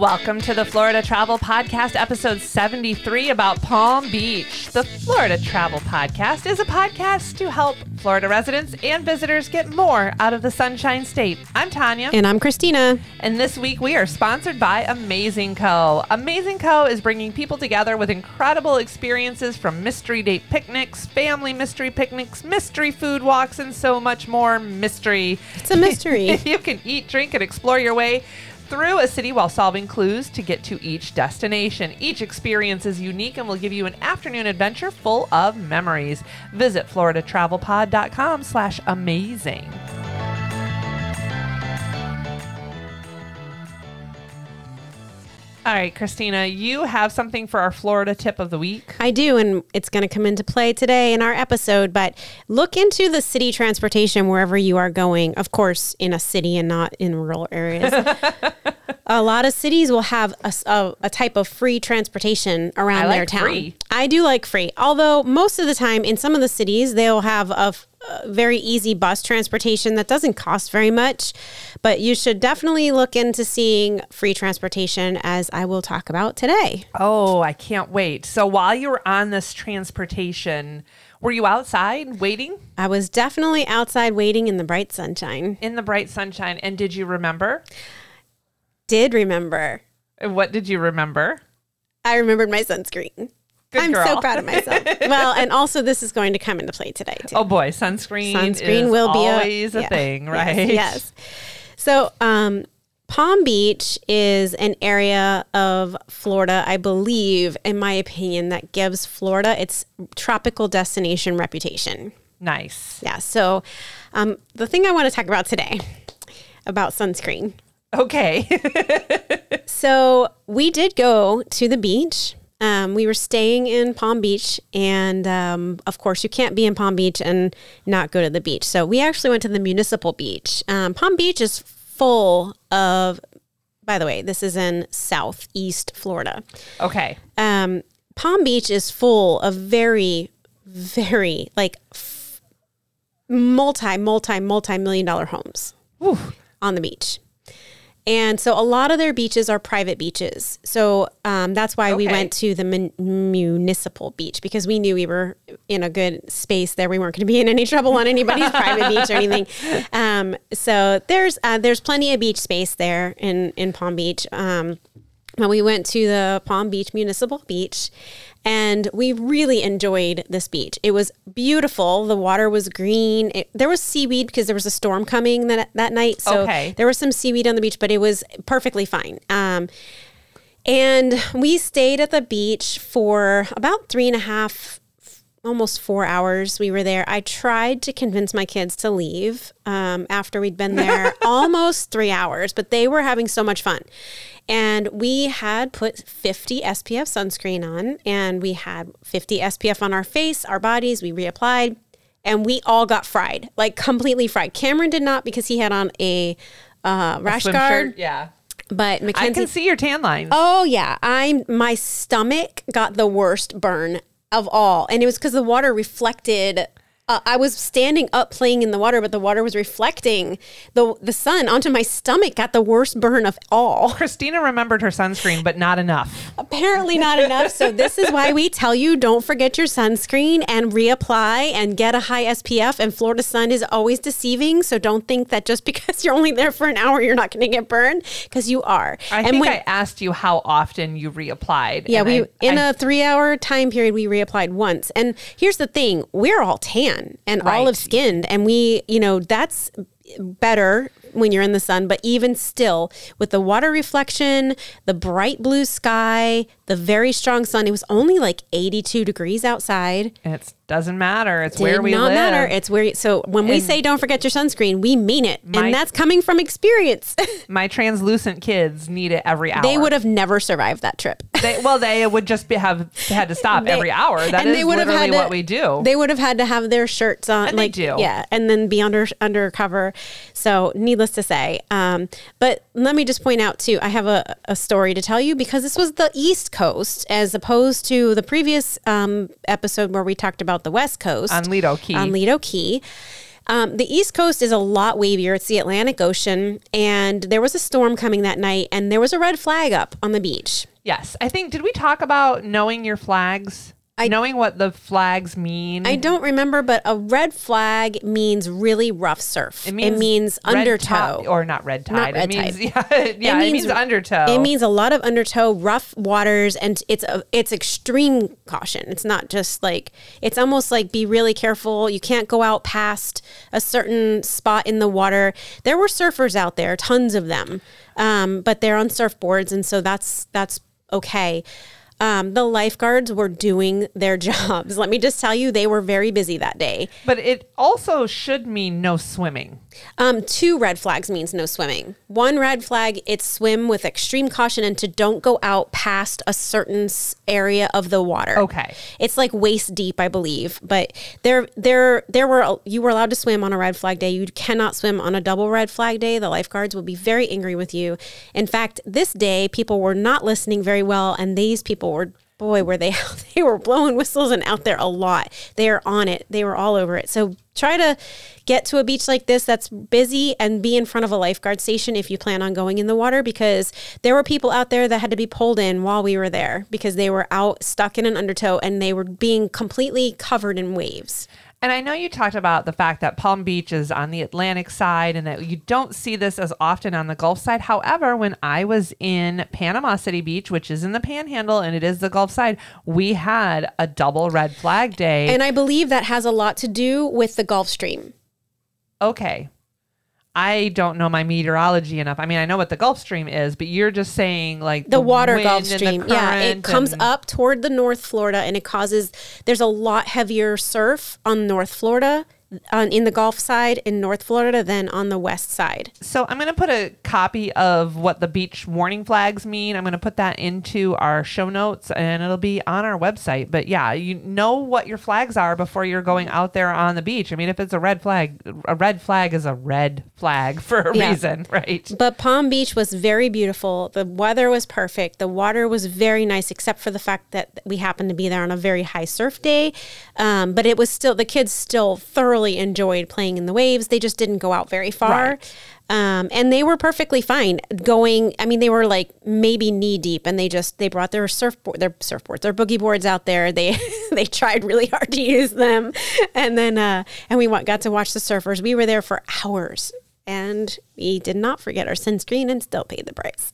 Welcome to the Florida Travel Podcast, episode 73 about Palm Beach. The Florida Travel Podcast is a podcast to help Florida residents and visitors get more out of the Sunshine State. I'm Tanya. And I'm Christina. And this week we are sponsored by Amazing Co. Amazing Co. is bringing people together with incredible experiences from mystery date picnics, family mystery picnics, mystery food walks, and so much more mystery. It's a mystery. If you can eat, drink, and explore your way through a city while solving clues to get to each destination. Each experience is unique and will give you an afternoon adventure full of memories. Visit floridatravelpod.com slash amazing. All right, Christina, you have something for our Florida tip of the week. I do, and it's going to come into play today in our episode. But look into the city transportation wherever you are going. Of course, in a city and not in rural areas. a lot of cities will have a, a, a type of free transportation around like their town. free. I do like free, although most of the time in some of the cities they'll have a very easy bus transportation that doesn't cost very much. But you should definitely look into seeing free transportation, as I will talk about today. Oh, I can't wait. So while you were on this transportation, were you outside waiting I was definitely outside waiting in the bright sunshine. in the bright sunshine? And did you remember? Did remember. What did you remember? I remembered my sunscreen. Good I'm girl. so proud of myself. well, and also this is going to come into play today too. Oh boy, sunscreen. Sunscreen is will be a- always a, yeah. thing, Yes, right? Yes. So, um, Palm Beach is an area of Florida, I believe, in my opinion, that gives Florida its tropical destination reputation. Nice. Yeah. So, um, the thing I want to talk about today about sunscreen Okay. So we did go to the beach. Um, we were staying in Palm Beach, and um, of course, you can't be in Palm Beach and not go to the beach. So we actually went to the municipal beach. Um, Palm Beach is full of, by the way, this is in southeast Florida. okay. Um, Palm Beach is full of very, very like f- multi, multi, multi million dollar homes on the beach. And so a lot of their beaches are private beaches. So um, that's why we went to the mun- municipal beach because we knew we were in a good space there. We weren't going to be in any trouble on anybody's private beach or anything. Um, so there's uh, there's plenty of beach space there in in Palm Beach. Um, but we went to the Palm Beach Municipal Beach and we really enjoyed this beach. It was beautiful. The water was green. It, there was seaweed because there was a storm coming that, that night. So Okay. there was some seaweed on the beach, but it was perfectly fine. Um, and we stayed at the beach for about three and a half, almost four hours. We were there. I tried to convince my kids to leave um, after we'd been there almost three hours, but they were having so much fun. And we had put 50 SPF sunscreen on, and we had 50 SPF on our face, our bodies. We reapplied, and we all got fried, like completely fried. Cameron did not because he had on a uh, rash Swim guard, shirt. Yeah. but I can see your tan lines. Oh yeah, I'm my stomach got the worst burn of all, and it was because the water reflected. Uh, I was standing up playing in the water, but the water was reflecting the the sun onto my stomach. Got the worst burn of all. Christina remembered her sunscreen, but not enough. Apparently not enough. So this is why we tell you don't forget your sunscreen and reapply and get a high SPF. And Florida sun is always deceiving, so don't think that just because you're only there for an hour you're not going to get burned because you are. I and think when- I asked you how often you reapplied. Yeah, we I- in I- a three hour time period we reapplied once. And here's the thing, we're all tan and Right. olive skinned and we, you know, that's better when you're in the sun, but even still with the water reflection, the bright blue sky, the very strong sun, it was only like 82 degrees outside. It doesn't matter. It's Did where we not live. matter. It's where You, so when we say don't forget your sunscreen, we mean it. My- and that's coming from experience. My translucent kids need it every hour. they would have never survived that trip. They, well, they would just be, have had to stop They- every hour. That and is they would have literally to- what we do. They would have had to have their shirts on, And they like do. yeah, and then be under undercover. So, needless to say, um, but let me just point out too, I have a, a story to tell you because this was the East Coast as opposed to the previous um, episode where we talked about the West Coast on Lido Key. on Lido Key. Um, the East Coast is a lot wavier. It's the Atlantic Ocean, and there was a storm coming that night, and there was a red flag up on the beach. Yes. I think, did we talk about knowing your flags? Knowing what the flags mean. I don't remember, but a red flag means really rough surf. It means, it means undertow. or not red tide. Not red it means, tide. Yeah, yeah, it means, it means undertow. It means a lot of undertow, rough waters, and it's a, it's extreme caution. It's not just like it's almost like be really careful. You can't go out past a certain spot in the water. There were surfers out there, tons of them, um, but they're on surfboards, and so that's that's okay um, the lifeguards were doing their jobs. Let me just tell you, they were very busy that day. But it also should mean no swimming. Um, two red flags means no swimming. One red flag, it's swim with extreme caution and to don't go out past a certain area of the water. Okay. It's like waist deep, I believe. But there, there, there were you were allowed to swim on a red flag day. You cannot swim on a double red flag day. The lifeguards will be very angry with you. In fact, this day people were not listening very well, and these people were boy were they they were blowing whistles and out there a lot. They are on it. They were all over it. So try to get to a beach like this that's busy and be in front of a lifeguard station if you plan on going in the water because there were people out there that had to be pulled in while we were there because they were out stuck in an undertow and they were being completely covered in waves and I know you talked about the fact that Palm Beach is on the Atlantic side and that you don't see this as often on the Gulf side. However, when I was in Panama City Beach, which is in the panhandle and it is the Gulf side, we had a double red flag day. And I believe that has a lot to do with the Gulf Stream. Okay. I don't know my meteorology enough. I mean, I know what the Gulf Stream is, but you're just saying like the, the water Gulf Stream. Yeah, it comes and... up toward the North Florida and it causes there's a lot heavier surf on North Florida on in the Gulf side in North Florida than on the west side. So I'm going to put a copy of what the beach warning flags mean. I'm going to put that into our show notes and it'll be on our website. But yeah, you know what your flags are before you're going out there on the beach. I mean, if it's a red flag, a red flag is a red flag for a yeah. reason, right? But Palm Beach was very beautiful. The weather was perfect. The water was very nice, except for the fact that we happened to be there on a very high surf day. Um, but it was still the kids still thoroughly thoroughly enjoyed playing in the waves. They just didn't go out very far. Right. Um, and they were perfectly fine going. I mean, they were like maybe knee deep, and they just they brought their surfboard, their surfboards, their boogie boards out there. They they tried really hard to use them, and then uh, and we got to watch the surfers. We were there for hours, and we did not forget our sunscreen and still paid the price.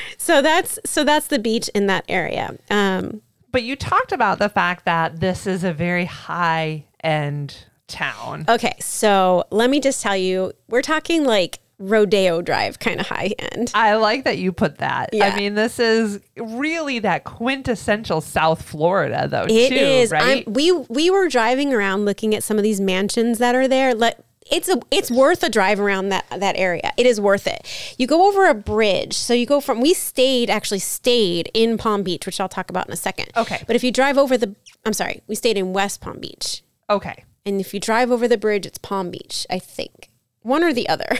so that's so that's the beach in that area. Um, but you talked about the fact that this is a very high end town. Okay, so let me just tell you, we're talking like Rodeo Drive kind of high end. I like that you put that. Yeah. I mean, this is really that quintessential South Florida, though. It too, is. right? I'm, we we were driving around looking at some of these mansions that are there. Let it's a it's worth a drive around that that area. It is worth it. You go over a bridge. So you go from we stayed actually stayed in Palm Beach, which I'll talk about in a second. Okay. But if you drive over the I'm sorry, we stayed in West Palm Beach. Okay. And if you drive over the bridge, it's Palm Beach, I think. One or the other.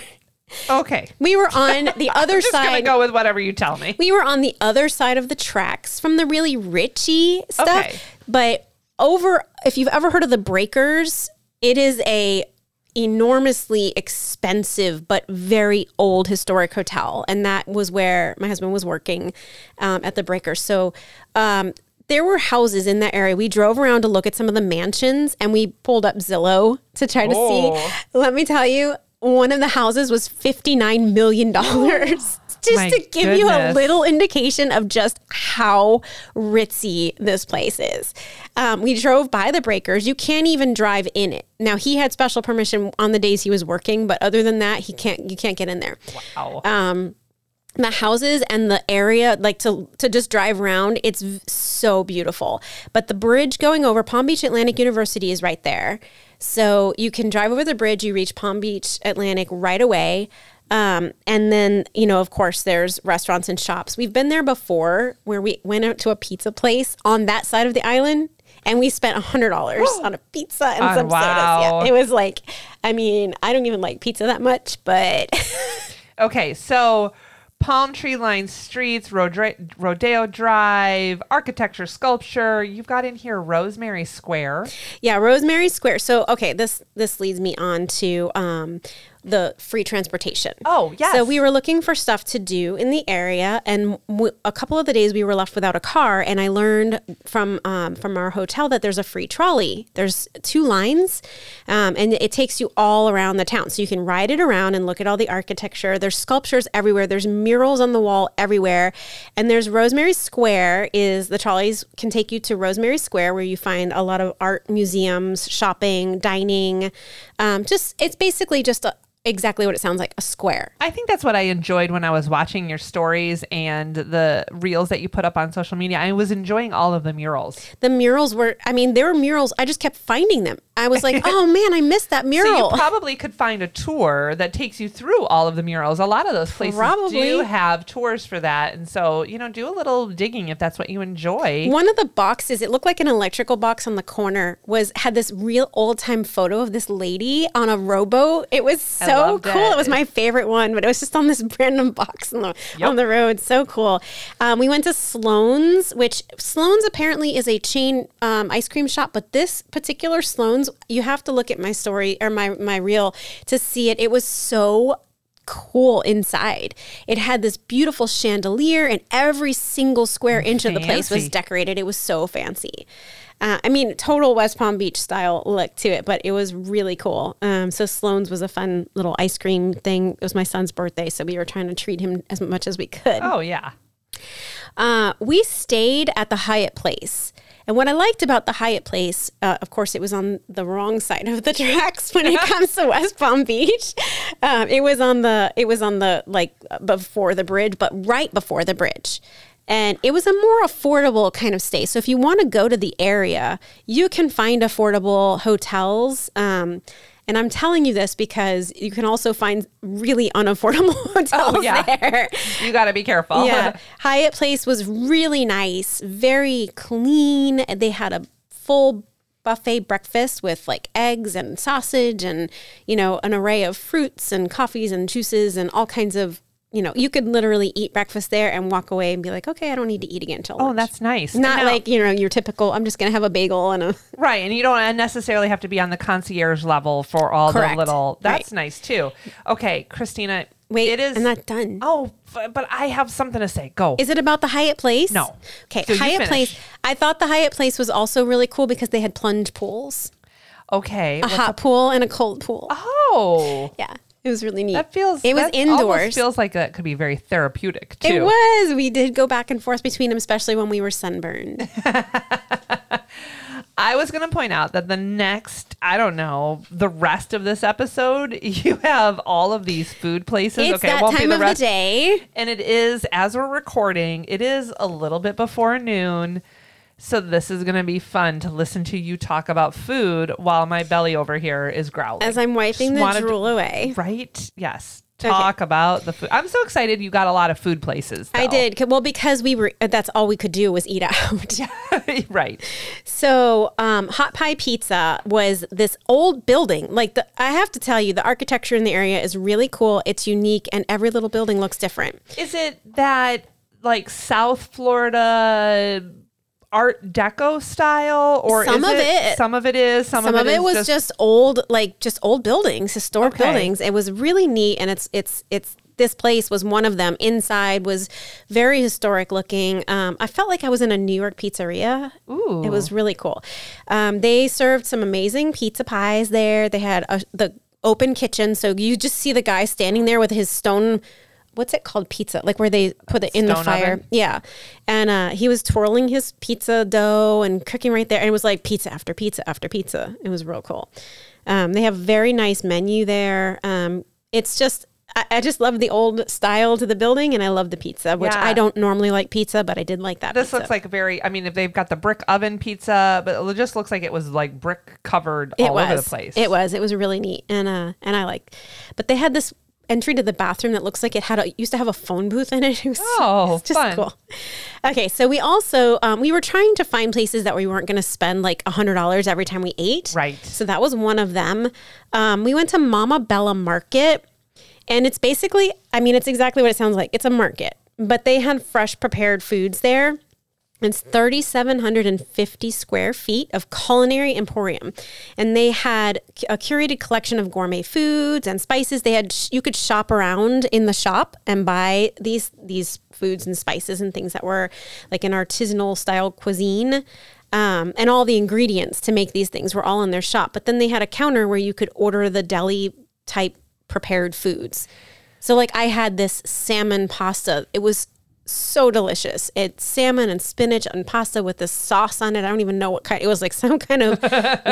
Okay. We were on the other I'm just side. Gonna go with whatever you tell me. We were on the other side of the tracks from the really richy stuff. Okay. But over, if you've ever heard of the Breakers, it is a enormously expensive but very old historic hotel, and that was where my husband was working um, at the Breakers. So um, there were houses in that area. We drove around to look at some of the mansions and we pulled up Zillow to try to oh. see. Let me tell you, one of the houses was $59 million. just My to give goodness. you a little indication of just how ritzy this place is. Um, we drove by the breakers. You can't even drive in it. Now he had special permission on the days he was working, but other than that, he can't. You can't get in there. Wow. Um, the houses and the area like to to just drive around it's so beautiful. But the bridge going over palm beach atlantic university is right there. So you can drive over the bridge you reach palm beach atlantic right away. Um, and then you know of course there's restaurants and shops. We've been there before where we went out to a pizza place on that side of the island and we spent a hundred dollars on a pizza and oh, some wow. sodas. Yeah it was like i mean i don't even like pizza that much but okay so palm tree lined streets, Rodre- Rodeo Drive, architecture, sculpture. You've got in here Rosemary Square. Yeah, Rosemary Square. So okay, this this leads me on to um, the free transportation. Oh, yes. So we were looking for stuff to do in the area, and w- a couple of the days we were left without a car. And I learned from um, from our hotel that there's a free trolley. There's two lines, um, and it takes you all around the town. So you can ride it around and look at all the architecture. There's sculptures everywhere. There's murals on the wall everywhere, and there's Rosemary Square. Is the trolleys can take you to Rosemary Square where you find a lot of art museums, shopping, dining. Um, just it's basically just a exactly what it sounds like a square. I think that's what I enjoyed when I was watching your stories and the reels that you put up on social media. I was enjoying all of the murals. The murals were, I mean, there were murals. I just kept finding them. I was like, oh man, I missed that So mural. you probably could find a tour that takes you through all of the murals. A lot of those places Probably. do have tours for that. And so, you know, do a little digging if that's what you enjoy. One of the boxes, it looked like an electrical box on the corner, was had this real old time photo of this lady on a rowboat. It was so loved cool. it. It. was my favorite one, but it was just on this random box on the, on the road. So cool. Um, we went to Sloan's, which Sloan's apparently is a chain um, ice cream shop, but this particular Sloan's, you have to look at my story or my my reel to see it. It was so cool inside. It had this beautiful chandelier, and every single square inch of the place was decorated. It was so fancy. Uh, I mean, total West Palm Beach style look to it, but it was really cool. Um, so Sloan's was a fun little ice cream thing. It was my son's birthday, so we were trying to treat him as much as we could. Oh, yeah. Uh, we stayed at the Hyatt Place. And what I liked about the Hyatt Place, uh, of course, it was on the wrong side of the tracks when it comes to West Palm Beach. Um, it was on the, it was on the like before the bridge, but right before the bridge. And it was a more affordable kind of stay. So if you want to go to the area, you can find affordable hotels. Um, and I'm telling you this because you can also find really unaffordable hotels oh, yeah. there. You got to be careful. Yeah. Hyatt Place was really nice, very clean. They had a full buffet breakfast with like eggs and sausage and, you know, an array of fruits and coffees and juices and all kinds of, you know, you could literally eat breakfast there and walk away and be like, okay, I don't need to eat again until oh, lunch. that's nice. Not Now- like, you know, your typical, I'm just going to have a bagel and a. Right, and you don't necessarily have to be on the concierge level for all Correct. the little. That's Right. nice too. Okay, Christina. Wait, it is. I'm not done. Oh, but I have something to say. Go. Is it about the Hyatt Place? No. Okay, So Hyatt. Place. I thought the Hyatt Place was also really cool because they had plunge pools, okay. a hot up- pool and a cold pool. Oh, Yeah, it was really neat. that feels. It was indoors. Feels like that could be very therapeutic too. It was. We did go back and forth between them, especially when we were sunburned. I was going to point out that the next, I don't know, the rest of this episode, you have all of these food places. It's okay, that it won't be time the of rest. the day. And it is, as we're recording, it is a little bit before noon. So this is going to be fun to listen to you talk about food while my belly over here is growling. As I'm wiping Just the wanted to- drool away. Right? Yes. Talk about the food. I'm so excited you got a lot of food places. I did. Well, because we were, that's all we could do was eat out. right. So, um, Hot Pie Pizza was this old building. Like, the, I have to tell you, the architecture in the area is really cool. It's unique, and every little building looks different. Is it that like South Florida Art Deco style, or Some of it- Some of it is. Some, Some of it was just, old, like just old buildings, historic Okay. buildings. It was really neat, and it's it's it's this place was one of them. Inside was very historic looking. Um, I felt like I was in a New York pizzeria. Ooh. It was really cool. Um, they served some amazing pizza pies there. They had a, the open kitchen, so you just see the guy standing there with his stone. What's it called? Pizza, like where they put it in the fire. oven? Yeah, and uh, he was twirling his pizza dough and cooking right there, and it was like pizza after pizza after pizza. It was real cool. Um, they have very nice menu there. Um, it's just. I I just love the old style to the building, and I love the pizza, which Yeah. I don't normally like pizza, but I did like that. This pizza. looks like a very. I mean, if they've got the brick oven pizza, but it just looks like it was like brick covered it all was. over the place. It was. It was really neat, and uh, and I like. But they had this entry to the bathroom that looks like it had a used to have a phone booth in it. It was Oh, it's just fun. cool. Okay, so we also um, we were trying to find places that we weren't going to spend like a hundred dollars every time we ate. Right. So that was one of them. Um, we went to Mama Bella Market. And it's basically, I mean, it's exactly what it sounds like. It's a market, but they had fresh prepared foods there. It's 3,750 square feet of culinary emporium. And they had a curated collection of gourmet foods and spices. They had, you could shop around in the shop and buy these, these foods and spices and things that were like an artisanal style cuisine. Um, and all the ingredients to make these things were all in their shop. But then they had a counter where you could order the deli type prepared foods. So, like, I had this salmon pasta. It was so delicious. It's salmon and spinach and pasta with this sauce on it. I don't even know what kind. It was like some kind of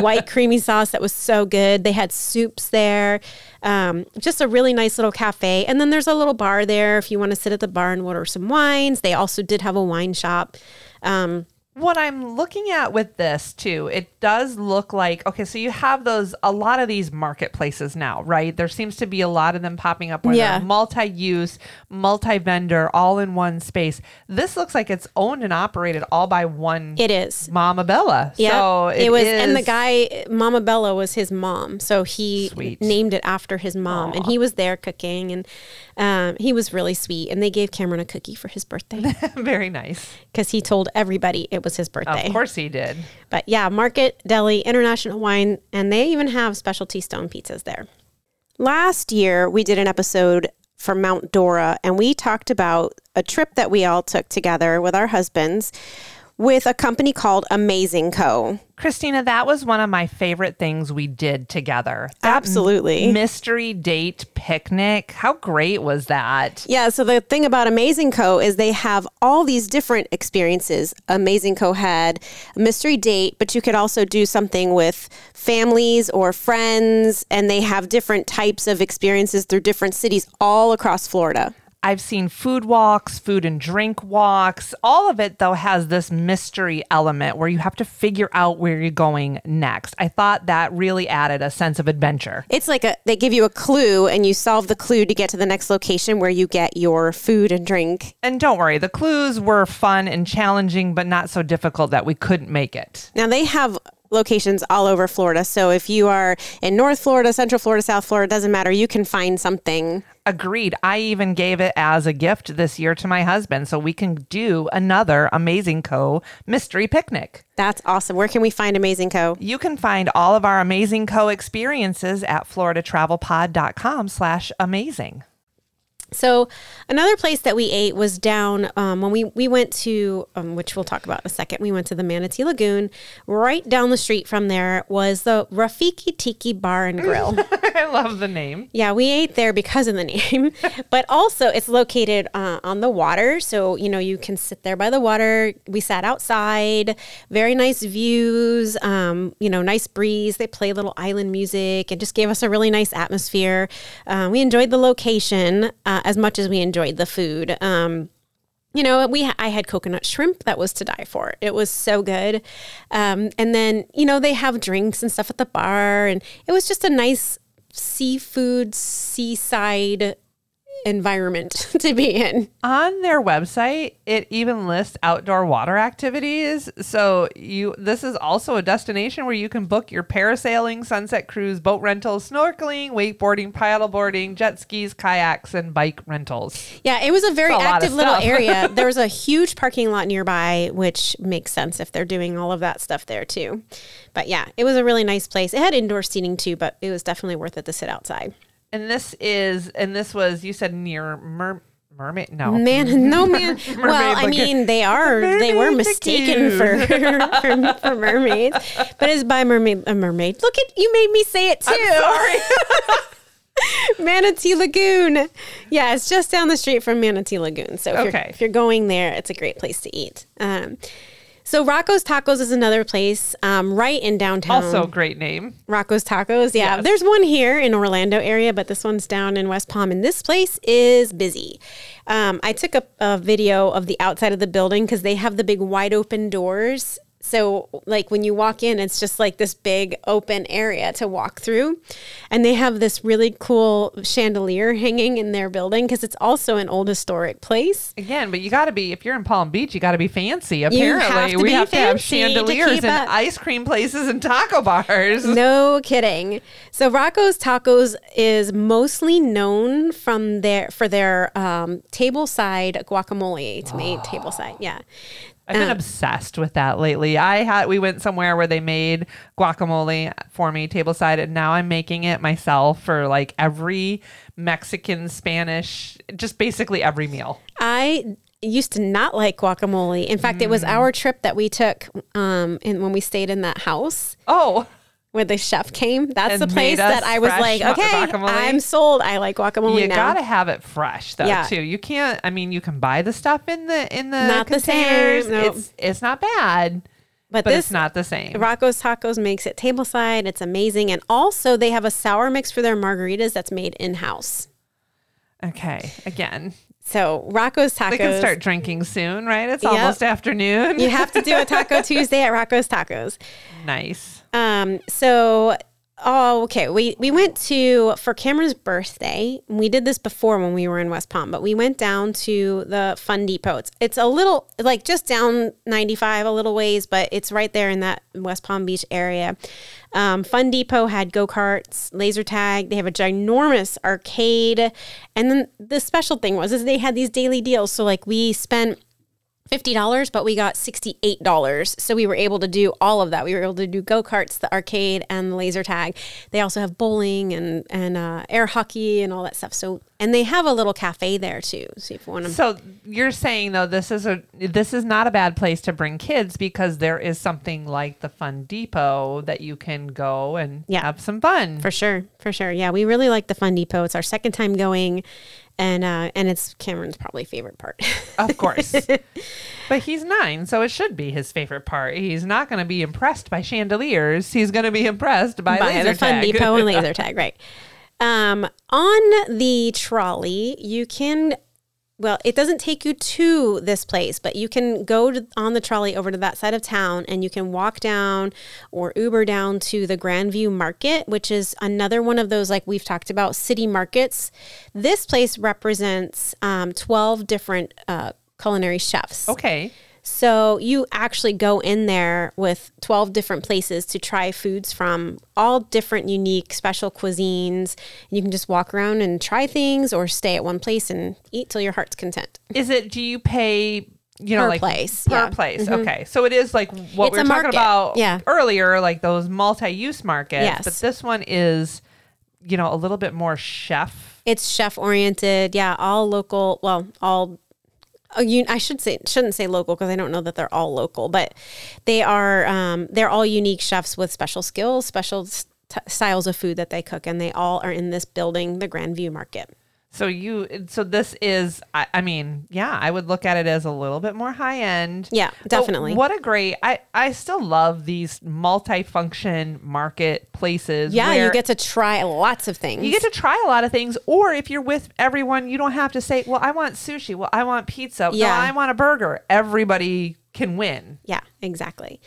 white creamy sauce that was so good. They had soups there. Um, just a really nice little cafe. And then there's a little bar there if you want to sit at the bar and order some wines. They also did have a wine shop. Um, what I'm looking at with this too, it does look like okay, so you have those a lot of these marketplaces now, right? There seems to be a lot of them popping up where Yeah. multi-use, multi-vendor, all in one space. This looks like it's owned and operated all by one it is. Mama Bella. Yeah, so it, was, and the guy, Mama Bella, was his mom, so he Sweet. named it after his mom, and he was there cooking, and um, he was really sweet. And they gave Cameron a cookie for his birthday very nice. because he told everybody it was his birthday. Of course he did. But yeah, Market Deli, International Wine, and they even have specialty stone pizzas there. Last year, we did an episode for Mount Dora, and we talked about a trip that we all took together with our husbands with a company called Amazing Co. Christina, that was one of my favorite things we did together. That Absolutely. mystery date picnic. How great was that? Yeah, so the thing about Amazing Co is they have all these different experiences. Amazing Co had a mystery date, but you could also do something with families or friends, and they have different types of experiences through different cities all across Florida. I've seen food walks, food and drink walks. All of it, though, has this mystery element where you have to figure out where you're going next. I thought that really added a sense of adventure. It's like a they give you a clue and you solve the clue to get to the next location where you get your food and drink. And don't worry, the clues were fun and challenging, but not so difficult that we couldn't make it. Now they have locations all over Florida. So if you are in North Florida, Central Florida, South Florida, doesn't matter, you can find something. Agreed. I even gave it as a gift this year to my husband so we can do another Amazing Co mystery picnic. That's awesome. Where can we find Amazing Co? You can find all of our Amazing Co experiences at floridatravelpod.com slash amazing. So another place that we ate was down um, when we we went to um, which we'll talk about in a second. We went to the Manatee Lagoon. Right down the street from there was the Rafiki Tiki Bar and Grill. I love the name. yeah, we ate there because of the name, but also it's located uh, on the water, so you know you can sit there by the water. We sat outside, very nice views. Um, you know, nice breeze. They play little island music and just gave us a really nice atmosphere. Uh, we enjoyed the location uh, as much as we enjoyed the food. Um, you know, we I had coconut shrimp that was to die for. It was so good. Um, and then you know they have drinks and stuff at the bar, and it was just a nice seafood seaside environment to be in. On their website, it even lists outdoor water activities. So you this is also a destination where you can book your parasailing, sunset cruise, boat rentals, snorkeling, wakeboarding, paddleboarding, jet skis, kayaks, and bike rentals. Yeah, it was a very a active little area. There was a huge parking lot nearby, which makes sense if they're doing all of that stuff there too. But yeah, it was a really nice place. It had indoor seating too, but it was definitely worth it to sit outside. And this is and this was you said near Mer- Mermaid no. Man, no man. well, I mean, they are they were mistaken for, for for mermaids, but it's by mermaid a mermaid. Look at you made me say it too. Sorry. Manatee Lagoon. Yeah, it's just down the street from Manatee Lagoon. So if, you're, Okay. if you're going there, it's a great place to eat. Um, so Rocco's Tacos is another place um, right in downtown. also great name. Rocco's Tacos. Yeah, Yes. there's one here in Orlando area, but this one's down in West Palm, and this place is busy. Um, I took a, a video of the outside of the building because they have the big wide open doors So, like when you walk in, it's just like this big open area to walk through. And they have this really cool chandelier hanging in their building because it's also an old historic place. Again, but you got to be if you're in Palm Beach, you got to be fancy. Apparently, we have to have to chandeliers keep and ice cream places and taco bars. No kidding. So Rocco's Tacos is mostly known from their for their um, table side guacamole tomato table side. Yeah. I've been obsessed with that lately. I had we went somewhere where they made guacamole for me tableside, and now I'm making it myself for like every Mexican, Spanish, just basically every meal. I used to not like guacamole. In fact, it was Mm. our trip that we took um, and when we stayed in that house Oh, where the chef came. That's And the place that I was like, okay, guacamole? I'm sold. I like guacamole you now. gotta have it fresh though Yeah. too. You can't. I mean, you can buy the stuff in the in the Not the same, containers. nope. It's it's not bad, but, but this it's not the same. Rocco's Tacos makes it tableside. It's amazing. And also, they have a sour mix for their margaritas that's made in house. Okay, again, So, Rocco's Tacos. they can start drinking soon, right? It's Yep. almost afternoon. you have to do a Taco Tuesday at Rocco's Tacos. nice. Um, so oh okay. We we went to for Cameron's birthday. We did this before when we were in West Palm, but we went down to the Fun Depot. It's, it's a little like just down 95 a little ways, but it's right there in that West Palm Beach area. Um, Fun Depot had go karts, laser tag. They have a ginormous arcade, and then the special thing was is they had these daily deals. So like we spent fifty dollars, but we got sixty eight dollars. So we were able to do all of that. We were able to do go karts, the arcade, and the laser tag. They also have bowling and and uh, air hockey and all that stuff. So and they have a little cafe there too. So if you want to, So you're saying though this is a this is not a bad place to bring kids because there is something like the Fun Depot that you can go and Yeah. have some fun. for sure, for sure, yeah, we really like the Fun Depot. It's our second time going, and uh, and it's Cameron's probably favorite part. Of course. but he's nine, so it should be his favorite part. He's not going to be impressed by chandeliers. He's going to be impressed by, by laser the Fun tag. Depot and laser tag, right? Um, on the trolley, you can. Well, it doesn't take you to this place, but you can go to, on the trolley over to that side of town and you can walk down or Uber down to the Grandview Market, which is another one of those, like we've talked about, city markets. This place represents um, 12 different uh, culinary chefs. okay. So you actually go in there with 12 different places to try foods from all different unique special cuisines. You can just walk around and try things or stay at one place and eat till your heart's content. Is it do you pay you know Per like place, per yeah. Mm-hmm. place. Okay. So it is like what It's we were talking market. about Yeah. earlier like those multi-use markets, Yes. but this one is you know a little bit more chef It's chef oriented. Yeah, all local. Well, all. Oh, you, I should say shouldn't say local because I don't know that they're all local, but they are. Um, they're all unique chefs with special skills, special styles of food that they cook, and they all are in this building, the Grandview Market. So you, so this is, I, I mean, yeah, I would look at it as a little bit more high end. Yeah, But definitely. what a great! I I still love these multi-function marketplaces. Yeah, where you get to try lots of things. you get to try a lot of things, or if you're with everyone, you don't have to say, "Well, I want sushi." Well, I want pizza. Yeah, Yeah. I want a burger. Everybody can win. yeah, exactly.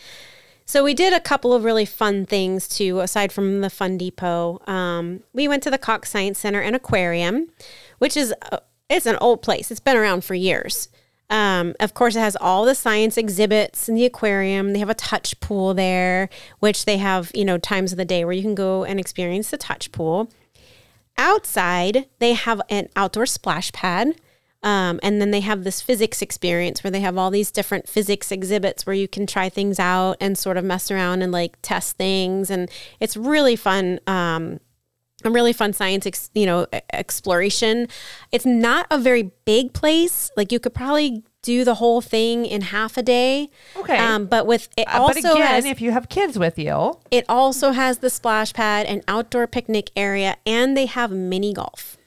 So we did a couple of really fun things too, aside from the Fun Depot. Um, we went to the Cox Science Center and Aquarium, which is uh, it's an old place. It's been around for years. Um, of course, it has all the science exhibits in the aquarium. They have a touch pool there, which they have you know times of the day where you can go and experience the touch pool. Outside, they have an outdoor splash pad. Um, and then they have this physics experience where they have all these different physics exhibits where you can try things out and sort of mess around and like test things. And it's really fun. Um, a really fun science, ex, you know, exploration. It's not a very big place. Like you could probably do the whole thing in half a day. Okay. Um, but with it Uh, also but again, has if you have kids with you, it also has the splash pad, an outdoor picnic area, and they have mini golf.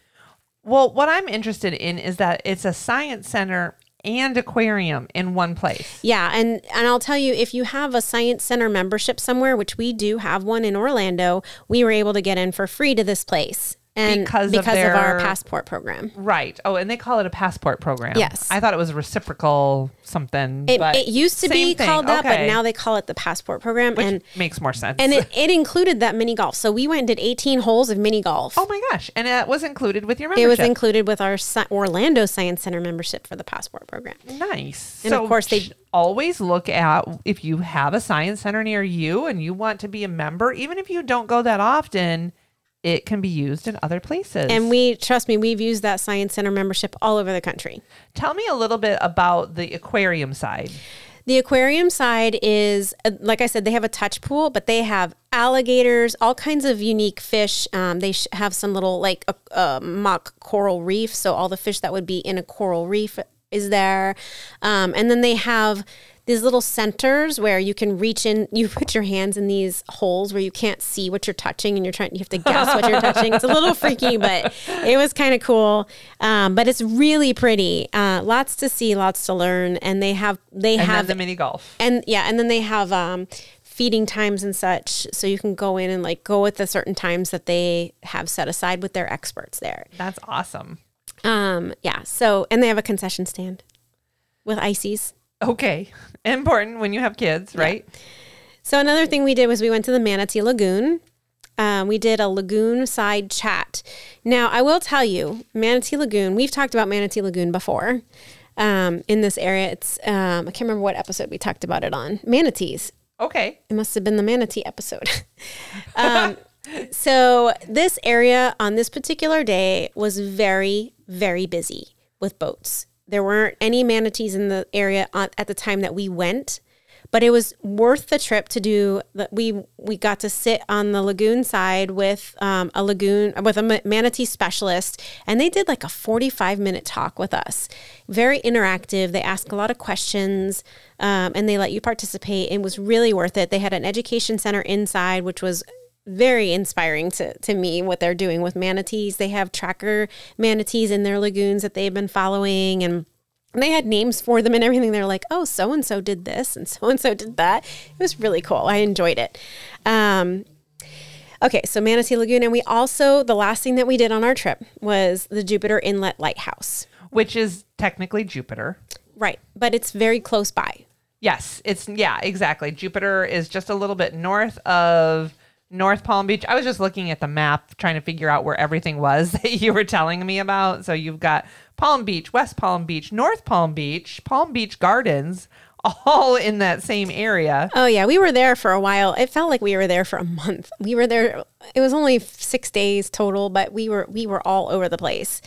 Well, what I'm interested in is that it's a science center and aquarium in one place. Yeah, and and I'll tell you if you have a science center membership somewhere, which we do have one in Orlando, we were able to get in for free to this place. And Because because, of of, our passport program. Right. Oh, and they call it a passport program. Yes. I thought it was a reciprocal something. It, but it used to be thing. called that, but now they call it the passport program. Which and makes more sense. and it, it included that mini golf. So we went and did 18 holes of mini golf. oh my gosh. And it was included with your membership. it was included with our Orlando Science Center membership for the passport program. Nice. And of course they- always look at if you have a science center near you and you want to be a member, even if you don't go that often, it can be used in other places. And we trust me, we've used that Science Center membership all over the country. tell me a little bit about the aquarium side. The aquarium side is, uh, like I said, they have a touch pool, but they have alligators, all kinds of unique fish. Um, they sh- have some little like a, a mock coral reef, so all the fish that would be in a coral reef is there. Um, and then they have these little centers where you can reach in. You put your hands in these holes where you can't see what you're touching, and you're trying. You have to guess what you're touching. It's a little freaky, but it was kind of cool. Um, but it's really pretty. Uh, lots to see, lots to learn, and they have they And have the mini golf. and yeah, and then they have um, feeding times and such, so you can go in and like go at the certain times that they have set aside with their experts there. That's awesome. Um, yeah. So and they have a concession stand with ices. Okay. Important when you have kids, right? So another thing we did was we went to the Manatee Lagoon. Um, we did a lagoon side chat. Now I will tell you, Manatee Lagoon. We've talked about Manatee Lagoon before. Um, in this area, it's um, I can't remember what episode we talked about it on. Manatees. Okay. It must have been the manatee episode. um, so this area on this particular day was very, very busy with boats. There weren't any manatees in the area at the time that we went, but it was worth the trip to do. That we we got to sit on the lagoon side with um, a lagoon with a manatee specialist, and they did like a forty five minute talk with us. Very interactive. They asked a lot of questions, um, and they let you participate. It was really worth it. They had an education center inside, which was very inspiring to, to me what they're doing with manatees. They have tracker manatees in their lagoons that they've been following and they had names for them and everything. They're like, oh, so and so did this and so and so did that. It was really cool. I enjoyed it. Um, okay, so Manatee Lagoon. And we also, the last thing that we did on our trip was the Jupiter Inlet Lighthouse. Which is technically Jupiter. Right. But it's very close by. Yes, it's yeah, exactly. Jupiter is just a little bit north of North Palm Beach. I was just looking at the map trying to figure out where everything was that you were telling me about. So you've got Palm Beach, West Palm Beach, North Palm Beach, Palm Beach Gardens, all in that same area. Oh yeah, we were there for a while. It felt like we were there for a month. We were there. It was only six days total, but we were we were all over the place.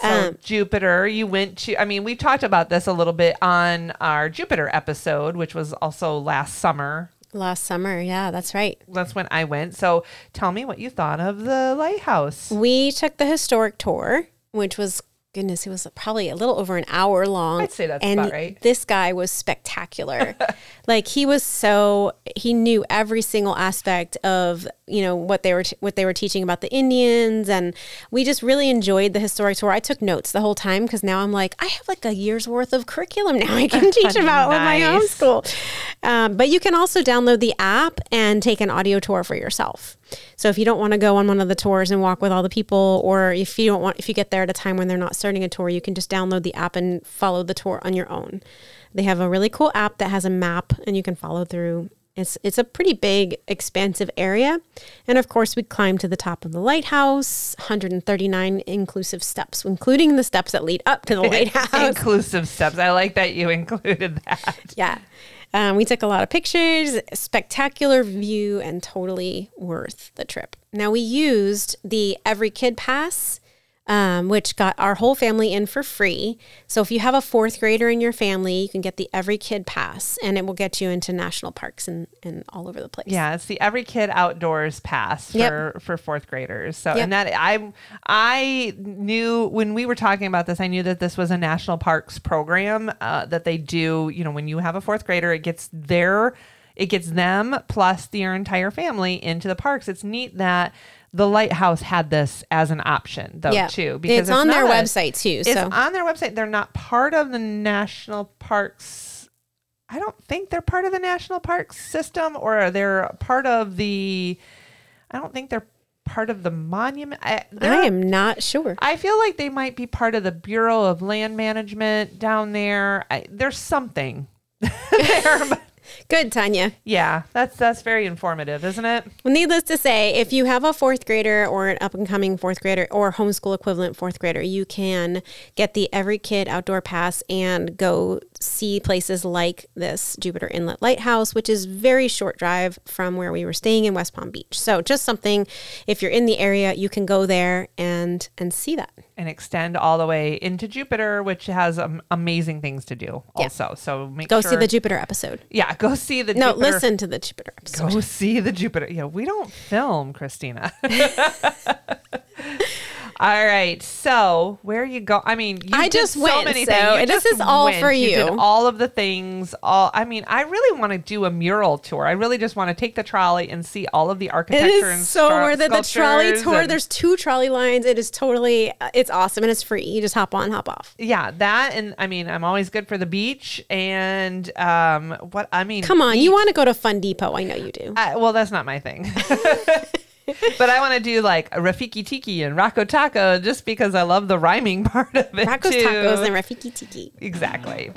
So Um, Jupiter, you went to I mean, we talked about this a little bit on our Jupiter episode, which was also last summer. Last summer, yeah, that's right. That's when I went. So tell me what you thought of the lighthouse. We took the historic tour, which was goodness, it was probably a little over an hour long. I'd say that's and about right. This guy was spectacular. like he was so he knew every single aspect of you know what they were t- what they were teaching about the Indians, and we just really enjoyed the historic tour. I took notes the whole time because now I'm like I have like a year's worth of curriculum now I can teach about with my Nice. homeschool. Um, but you can also download the app and take an audio tour for yourself. So if you don't want to go on one of the tours and walk with all the people, or if you don't want, if you get there at a time when they're not starting a tour, you can just download the app and follow the tour on your own. They have a really cool app that has a map and you can follow through. It's it's a pretty big, expansive area, and of course we climbed to the top of the lighthouse, 139 inclusive steps, including the steps that lead up to the lighthouse. Inclusive steps. I like that you included that. Yeah. Um, we took a lot of pictures, spectacular view, and totally worth the trip. Now, we used the Every Kid Pass, um, which got our whole family in for free. So, if you have a fourth grader in your family, you can get the Every Kid Pass, and it will get you into national parks and, and all over the place. Yeah, it's the Every Kid Outdoors Pass for Yep. for fourth graders. So, Yep. and that I I knew when we were talking about this, I knew that this was a national parks program uh, that they do. You know, when you have a fourth grader, it gets their it gets them plus your entire family into the parks. It's neat that the lighthouse had this as an option though Yeah. too It's on their a- website, too, It's so- on their website. They're not part of the national parks. I don't think they're part of the national parks system, or they're part of the. I don't think they're part of the monument. I, I am not sure. I feel like they might be part of the Bureau of Land Management down there. I, there's something there. but- Good, Tanya. yeah, that's that's very informative, isn't it? Well, needless to say, if you have a fourth grader or an up and coming fourth grader or homeschool equivalent fourth grader, you can get the Every Kid Outdoor Pass and go see places like this Jupiter Inlet Lighthouse, which is very short drive from where we were staying in West Palm Beach. So just something, if you're in the area, you can go there and and see that. And extend all the way into Jupiter, which has um, amazing things to do also. So make Go sure, see the Jupiter episode. yeah, go see the No, Jupiter. listen to the Jupiter episode. Go see the Jupiter. Yeah, we don't film, Christina. All right. So where you go? I mean, you I just so went, many so things. You this is all went. for did you. all of the things. All. I mean, I really want to do a mural tour. I really just want to take the trolley and see all of the It architecture and so stra- worth it. The trolley tour. and- There's two trolley lines. It is totally. uh, It's awesome and it's free. You just hop on, hop off. yeah, that and I mean, I'm always good for the beach and um, what I mean. Come on, you want to go to Fun Depot? I know you do. I, well, that's not my thing. but I want to do like a Rafiki Tiki and Rocco Taco just because I love the rhyming part of it. Rocco's too. Tacos and Rafiki Tiki. Exactly.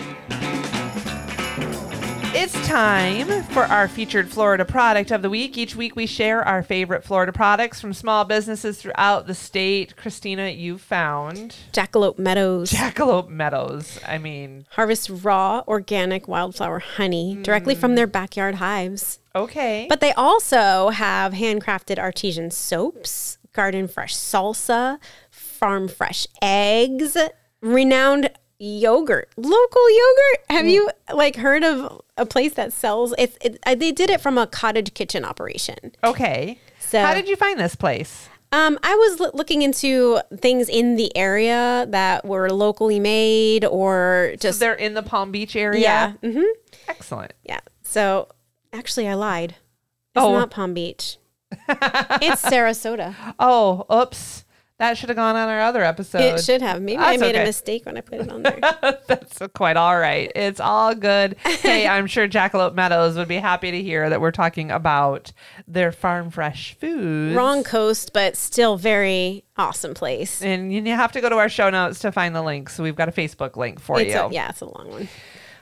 It's time for our featured Florida product of the week. Each week we share our favorite Florida products from small businesses throughout the state. Christina, you found Jackalope Meadows. Jackalope Meadows. I mean, Harvest raw organic wildflower honey directly from their backyard hives. okay. But they also have handcrafted artesian soaps, garden fresh salsa, farm fresh eggs, renowned yogurt, local yogurt. Have you like heard of a place that sells it's it, uh, they did it from a cottage kitchen operation. okay. So- how did you find this place? Um, I was l- looking into things in the area that were locally made or just They're in the Palm Beach area. yeah, hmm Excellent. yeah. So actually, I lied. It's Oh. not Palm Beach. it's Sarasota. Oh, oops. That should have gone on our other episode. It should have. Maybe I made okay. a mistake when I put it on there. That's quite all right. It's all good. Hey, I'm sure Jackalope Meadows would be happy to hear that we're talking about their farm fresh foods. Wrong coast, but still very awesome place. And you have to go to our show notes to find the link. So we've got a Facebook link for It's you. a, yeah, it's a long one.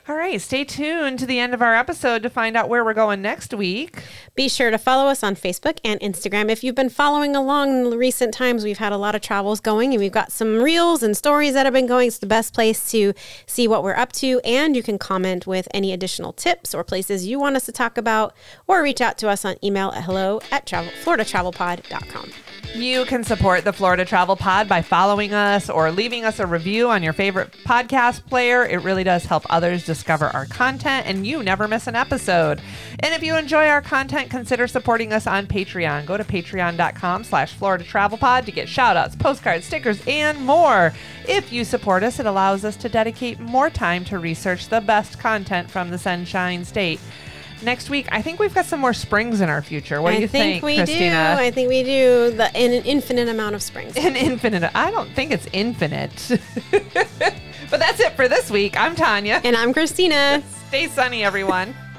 All right. Stay tuned to the end of our episode to find out where we're going next week. Be sure to follow us on Facebook and Instagram. If you've been following along in recent times, we've had a lot of travels going and we've got some reels and stories that have been going. It's the best place to see what we're up to. And you can comment with any additional tips or places you want us to talk about or reach out to us on email at hello at travel, floridatravelpod.com. You can support the Florida Travel Pod by following us or leaving us a review on your favorite podcast player. It really does help others discover our content and you never miss an episode. And if you enjoy our content, consider supporting us on Patreon. Go to patreon.com slash Florida Travel Pod to get shout outs, postcards, stickers, and more. If you support us, it allows us to dedicate more time to research the best content from the Sunshine State. Next week, I think we've got some more springs in our future. What do you think, I think, we Christina? do. I think we do the in an infinite amount of springs. an infinite. I don't think it's infinite. but that's it for this week. I'm Tanya. and I'm Christina. Stay sunny, everyone.